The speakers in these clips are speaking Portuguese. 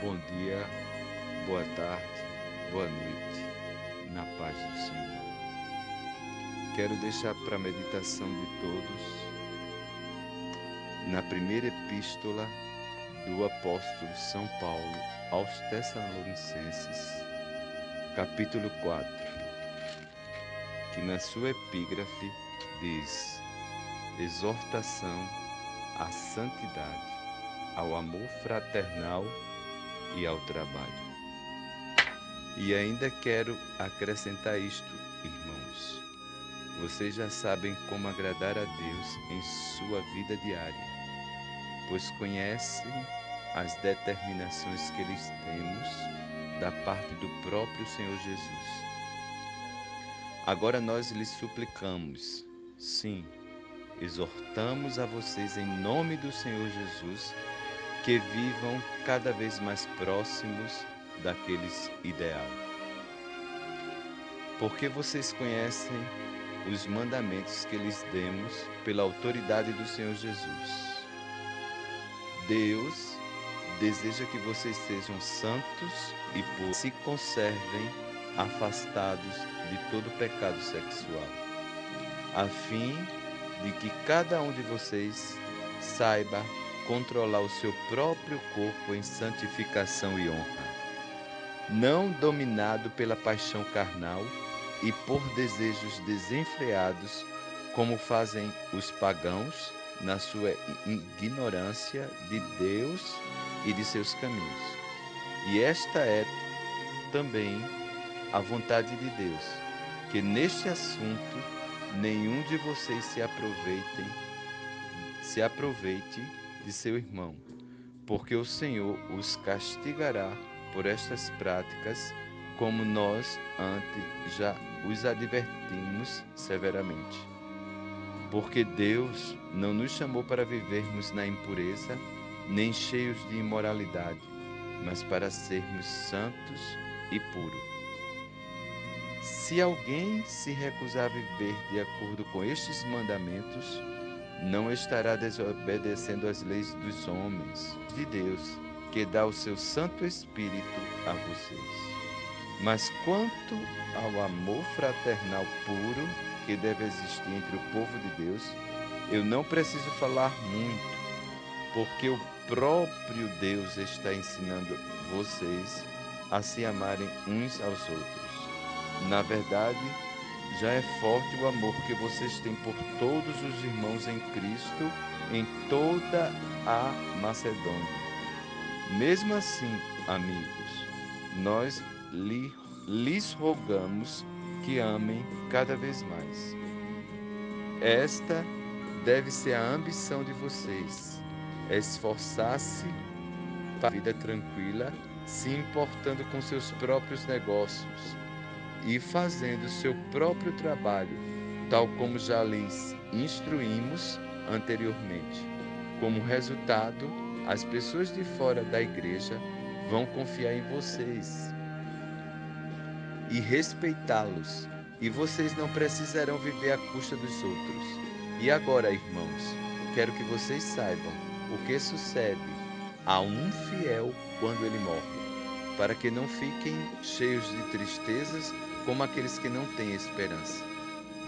bom dia, boa tarde, boa noite, na paz do Senhor. Quero deixar para a meditação de todos, na primeira epístola do apóstolo São Paulo aos Tessalonicenses, capítulo 4, que na sua epígrafe diz: exortação à santidade ao amor fraternal e ao trabalho. E ainda quero acrescentar isto, irmãos. Vocês já sabem como agradar a Deus em sua vida diária, pois conhecem as determinações que lhes temos da parte do próprio Senhor Jesus. Agora nós lhes suplicamos, sim, exortamos a vocês em nome do Senhor Jesus que vivam cada vez mais próximos daqueles ideais. Porque vocês conhecem os mandamentos que lhes demos pela autoridade do Senhor Jesus. Deus deseja que vocês sejam santos e se conservem afastados de todo pecado sexual, a fim de que cada um de vocês saiba controlar o seu próprio corpo em santificação e honra, não dominado pela paixão carnal e por desejos desenfreados, como fazem os pagãos na sua ignorância de Deus e de seus caminhos. E esta é também a vontade de Deus, que neste assunto nenhum de vocês se aproveitem, se aproveite de seu irmão, porque o Senhor os castigará por estas práticas, como nós antes já os advertimos severamente. Porque Deus não nos chamou para vivermos na impureza, nem cheios de imoralidade, mas para sermos santos e puros. Se alguém se recusar a viver de acordo com estes mandamentos, não estará desobedecendo às leis dos homens, de Deus, que dá o seu Santo Espírito a vocês. Mas quanto ao amor fraternal puro que deve existir entre o povo de Deus, eu não preciso falar muito, porque o próprio Deus está ensinando vocês a se amarem uns aos outros. Na verdade, já é forte o amor que vocês têm por todos os irmãos em Cristo em toda a Macedônia. Mesmo assim, amigos, nós lhes rogamos que amem cada vez mais. Esta deve ser a ambição de vocês, esforçar-se para a vida tranquila, se importando com seus próprios negócios e fazendo seu próprio trabalho, tal como já lhes instruímos anteriormente. Como resultado, as pessoas de fora da igreja vão confiar em vocês e respeitá-los, e vocês não precisarão viver à custa dos outros. E agora, irmãos, quero que vocês saibam o que sucede a um fiel quando ele morre, para que não fiquem cheios de tristezas como aqueles que não têm esperança,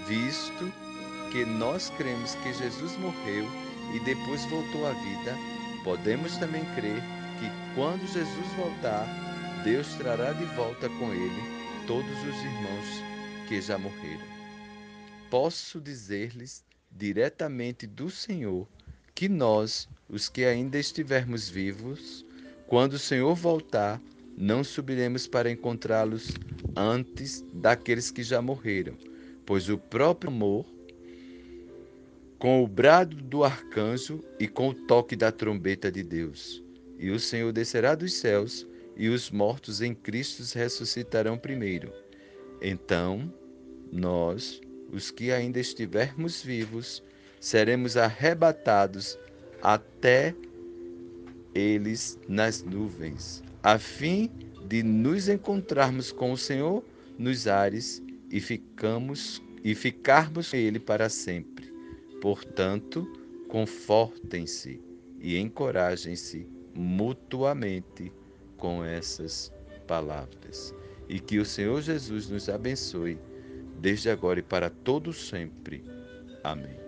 visto que nós cremos que Jesus morreu e depois voltou à vida, podemos também crer que quando Jesus voltar, Deus trará de volta com ele todos os irmãos que já morreram. Posso dizer-lhes diretamente do Senhor que nós, os que ainda estivermos vivos, quando o Senhor voltar, não subiremos para encontrá-los antes daqueles que já morreram, pois o próprio amor, com o brado do arcanjo e com o toque da trombeta de Deus, e o Senhor descerá dos céus, e os mortos em Cristo ressuscitarão primeiro. Então, nós, os que ainda estivermos vivos, seremos arrebatados até eles nas nuvens, a fim de nos encontrarmos com o Senhor nos ares e ficamos e ficarmos com ele para sempre. Portanto, confortem-se e encorajem-se mutuamente com essas palavras. E que o Senhor Jesus nos abençoe, desde agora e para todo sempre. Amém.